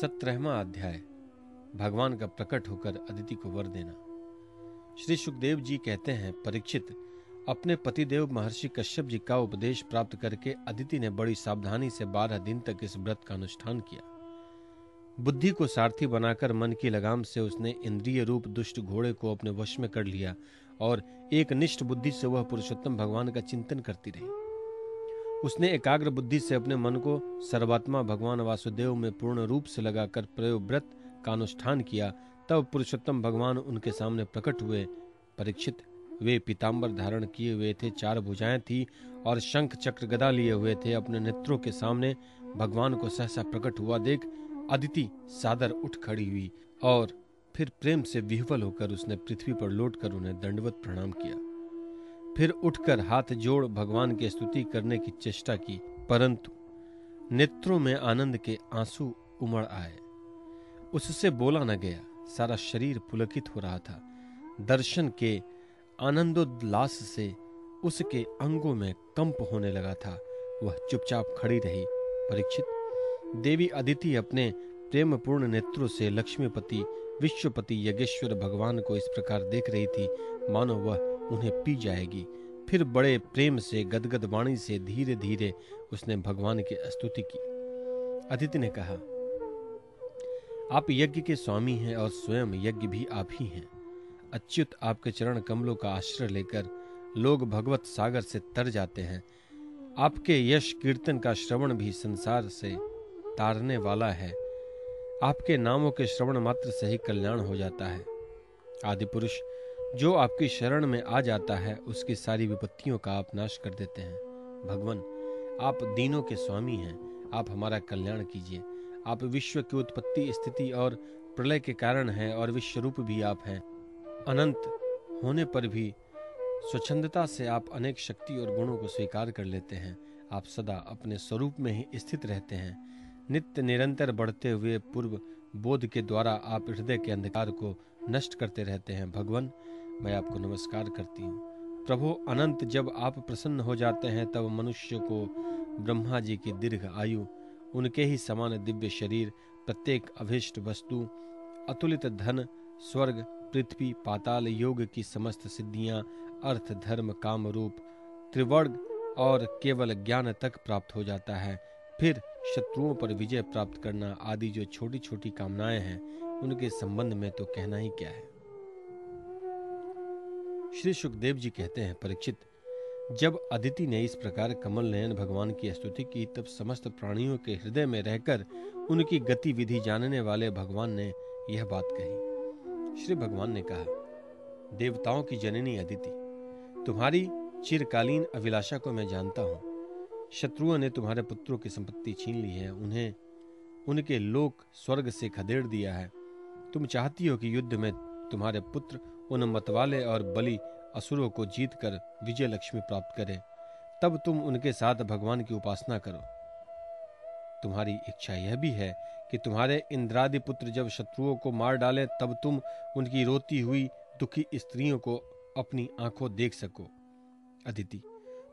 सत्रहवा अध्याय। भगवान का प्रकट होकर अदिति को वर देना। श्री सुखदेव जी कहते हैं, परीक्षित, अपने पतिदेव महर्षि कश्यप जी का उपदेश प्राप्त करके अदिति ने बड़ी सावधानी से बारह दिन तक इस व्रत का अनुष्ठान किया। बुद्धि को सारथी बनाकर मन की लगाम से उसने इंद्रिय रूप दुष्ट घोड़े को अपने वश में कर लिया और एक निष्ठ बुद्धि से वह पुरुषोत्तम भगवान का चिंतन करती रही। उसने एकाग्र बुद्धि से अपने मन को सर्वात्मा भगवान वासुदेव में पूर्ण रूप से लगाकर प्रयोव्रत का अनुष्ठान किया, तब पुरुषोत्तम भगवान उनके सामने प्रकट हुए। परीक्षित, वे पीताम्बर धारण किए हुए थे, चार भुजाएँ थी और शंख चक्र गदा लिए हुए थे। अपने नेत्रों के सामने भगवान को सहसा प्रकट हुआ देख अदिति सादर उठ खड़ी हुई और फिर प्रेम से विह्वल होकर उसने पृथ्वी पर लौटकर उन्हें दंडवत प्रणाम किया। फिर उठकर हाथ जोड़ भगवान की स्तुति करने की चेष्टा की, परंतु नेत्रों में आनंद के आँसू उमड़ आए। उससे बोला न गया, सारा शरीर पुलकित हो रहा था। दर्शन के आनंदोल्लास से उसके अंगों में कंप होने लगा था। वह चुपचाप खड़ी रही, परीक्षित। देवी अदिति अपने प्रेम पूर्ण नेत्रों से लक्ष्मीपति, विश्वपति यज्ञेश्वर भगवान को इस प्रकार देख रही थी। मानो वह उन्हें पी जाएगी। फिर बड़े प्रेम से, गदगद वाणी से धीरे धीरे उसने भगवान की स्तुति की। अदिति ने कहा, आप यज्ञ के स्वामी हैं और स्वयं यज्ञ भी आप ही हैं। अच्युत आपके चरण कमलों का आश्रय लेकर लोग भगवत सागर से तर जाते हैं। आपके यश कीर्तन का श्रवण भी संसार से तारने वाला है। आपके नामों के श्रवण मात्र से ही कल्याण हो जाता है। आदि पुरुष जो आपकी शरण में आ जाता है, उसकी सारी विपत्तियों का आप नाश कर देते हैं। भगवान, आप दीनों के स्वामी हैं। आप हमारा कल्याण कीजिए। आप विश्व की उत्पत्ति स्थिति और प्रलय के कारण हैं और विश्व रूप भी आप हैं। अनंत होने पर भी स्वच्छंदता से आप अनेक शक्ति और गुणों को स्वीकार कर लेते हैं। आप सदा अपने स्वरूप में ही स्थित रहते हैं। नित्य निरंतर बढ़ते हुए पूर्व बोध के द्वारा आप हृदय के अंधकार को नष्ट करते रहते हैं। भगवान मैं आपको नमस्कार करती हूँ। प्रभु, अनंत जब आप प्रसन्न हो जाते हैं, तब मनुष्य को ब्रह्मा जी की दीर्घ आयु, उनके ही समान दिव्य शरीर, प्रत्येक अभिष्ट वस्तु, अतुलित धन, स्वर्ग, पृथ्वी, पाताल योग की समस्त सिद्धियाँ, अर्थ, धर्म, काम रूप, त्रिवर्ग और केवल ज्ञान तक प्राप्त हो जाता है। फिर शत्रुओं पर विजय प्राप्त करना आदि जो छोटी छोटी कामनाएँ हैं, उनके संबंध में तो कहना ही क्या है। श्री सुखदेव जी कहते हैं, परीक्षित, जब अदिति ने इस प्रकार कमल नयन भगवान की स्तुति की, तब समस्त प्राणियों के हृदय में रहकर उनकी गतिविधि जानने वाले भगवान ने यह बात कही। श्री भगवान ने कहा, देवताओं की जननी अदिति, तुम्हारी चिरकालीन अभिलाषा को मैं जानता हूँ। शत्रुओं ने तुम्हारे पुत्रों की संपत्ति छीन ली है, उन्हें, उनके लोक स्वर्ग से खदेड़ दिया है। तुम चाहती हो कि युद्ध में तुम्हारे पुत्र उन मतवाले और बलि असुरों को जीत कर विजय लक्ष्मी प्राप्त करे। तब तुम उनके साथ भगवान की उपासना करो। तुम्हारी इच्छा यह भी है कि तुम्हारे इंद्रादि पुत्र जब शत्रुओं को मार डाले तब तुम उनकी रोती हुई दुखी स्त्रियों को अपनी आँखों देख सको। अदिति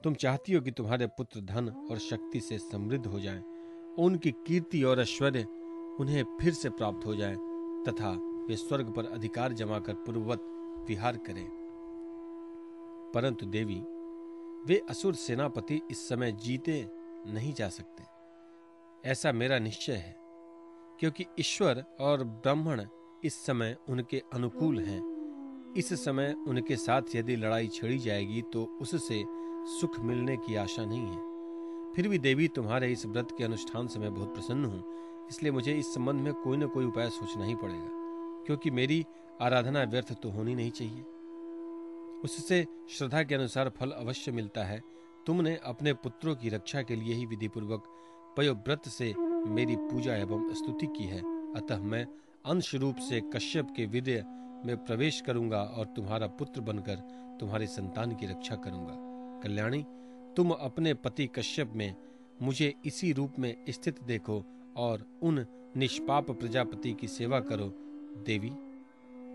तुम चाहती हो कि तुम्हारे पुत्र धन और शक्ति से समृद्ध हो जाएँ, उनकी कीर्ति और ऐश्वर्य उन्हें फिर से प्राप्त हो जाए तथा वे स्वर्ग पर अधिकार जमाकर पूर्ववत विहार करें। परंतु देवी, वे असुर सेनापति इस समय जीते नहीं जा सकते। ऐसा मेरा निश्चय है, क्योंकि ईश्वर और ब्राह्मण इस समय उनके अनुकूल हैं। इस समय उनके साथ यदि लड़ाई छड़ी जाएगी तो उससे सुख मिलने की आशा नहीं है। फिर भी देवी, तुम्हारे इस व्रत के अनुष्ठान से मैं बहुत प्रसन्न हूँ, इसलिए मुझे इस संबंध में कोई ना कोई उपाय सोचना ही पड़ेगा, क्योंकि मेरी आराधना व्यर्थ तो होनी नहीं चाहिए। उससे श्रद्धा के अनुसार फल अवश्य मिलता है। तुमने अपने पुत्रों की रक्षा के लिए ही विधि पूर्वक पयोव्रत से मेरी पूजा एवं स्तुति की है। अतः मैं अंश रूप से कश्यप के विदय में प्रवेश करूँगा और तुम्हारा पुत्र बनकर तुम्हारी संतान की रक्षा करूँगा। कल्याणी, तुम अपने पति कश्यप में मुझे इसी रूप में स्थित देखो और उन निष्पाप प्रजापति की सेवा करो। देवी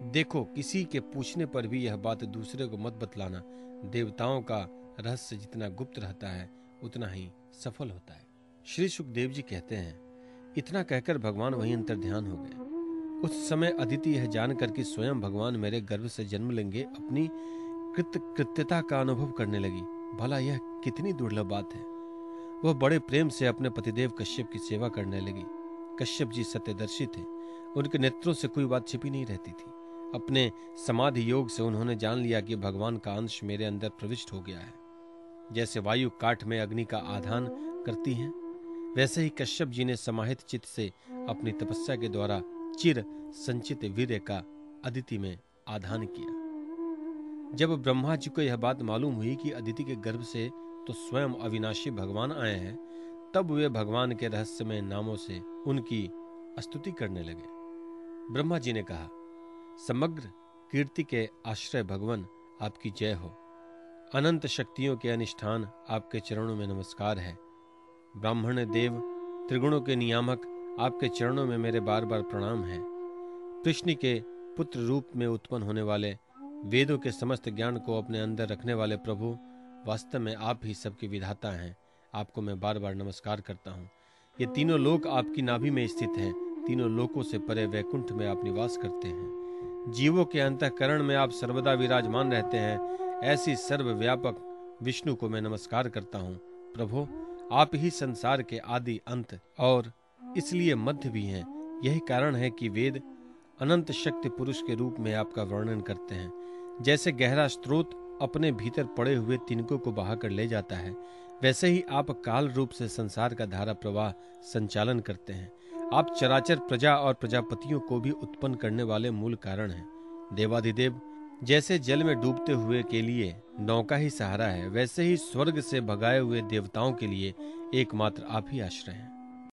देखो, किसी के पूछने पर भी यह बात दूसरे को मत बतलाना। देवताओं का रहस्य जितना गुप्त रहता है, उतना ही सफल होता है। श्री सुखदेव जी कहते हैं, इतना कहकर भगवान वहीं अंतर ध्यान हो गए। उस समय अदिति यह जानकर कि स्वयं भगवान मेरे गर्भ से जन्म लेंगे, अपनी कृत कृत्यता का अनुभव करने लगी। भला यह कितनी दुर्लभ बात है। वह बड़े प्रेम से अपने पतिदेव कश्यप की सेवा करने लगी। कश्यप जी सत्यदर्शी थे। उनके नेत्रों से कोई बात छिपी नहीं रहती थी। अपने समाधि योग से उन्होंने जान लिया कि भगवान का अंश मेरे अंदर प्रविष्ट हो गया है। जैसे वायु काठ में अग्नि का आधान करती है, वैसे ही कश्यप जी ने समाहित चित्त से अपनी तपस्या के द्वारा चिर संचित वीर्य का अदिति में आधान किया। जब ब्रह्मा जी को यह बात मालूम हुई कि अदिति के गर्भ से तो स्वयं अविनाशी भगवान आए हैं, तब वे भगवान के रहस्यमय नामों से उनकी स्तुति करने लगे। ब्रह्मा जी ने कहा समग्र कीर्ति के आश्रय भगवान आपकी जय हो। अनंत शक्तियों के अनुष्ठान आपके चरणों में नमस्कार है। ब्राह्मण देव, त्रिगुणों के नियामक आपके चरणों में मेरे बार बार प्रणाम है। कृष्ण के पुत्र रूप में उत्पन्न होने वाले, वेदों के समस्त ज्ञान को अपने अंदर रखने वाले प्रभु, वास्तव में आप ही सबके विधाता हैं। आपको मैं बार बार नमस्कार करता हूँ। ये तीनों लोक आपकी नाभि में स्थित हैं। तीनों लोकों से परे वैकुंठ में आप निवास करते हैं। जीवों के अंतकरण में आप सर्वदा विराजमान रहते हैं, ऐसी सर्वव्यापक विष्णु को मैं नमस्कार करता हूँ। प्रभु, आप ही संसार के आदि अंत और इसलिए मध्य भी हैं। यही कारण है कि वेद अनंत शक्ति पुरुष के रूप में आपका वर्णन करते हैं। जैसे गहरा स्रोत अपने भीतर पड़े हुए तिनकों को बहाकर ले जाता है, वैसे ही आप काल रूप से संसार का धारा प्रवाह संचालन करते हैं। आप चराचर प्रजा और प्रजापतियों को भी उत्पन्न करने वाले मूल कारण हैं। देवाधिदेव, जैसे जल में डूबते हुए के लिए नौका ही सहारा है, वैसे ही स्वर्ग से भगाए हुए देवताओं के लिए एकमात्र आप ही आश्रय हैं।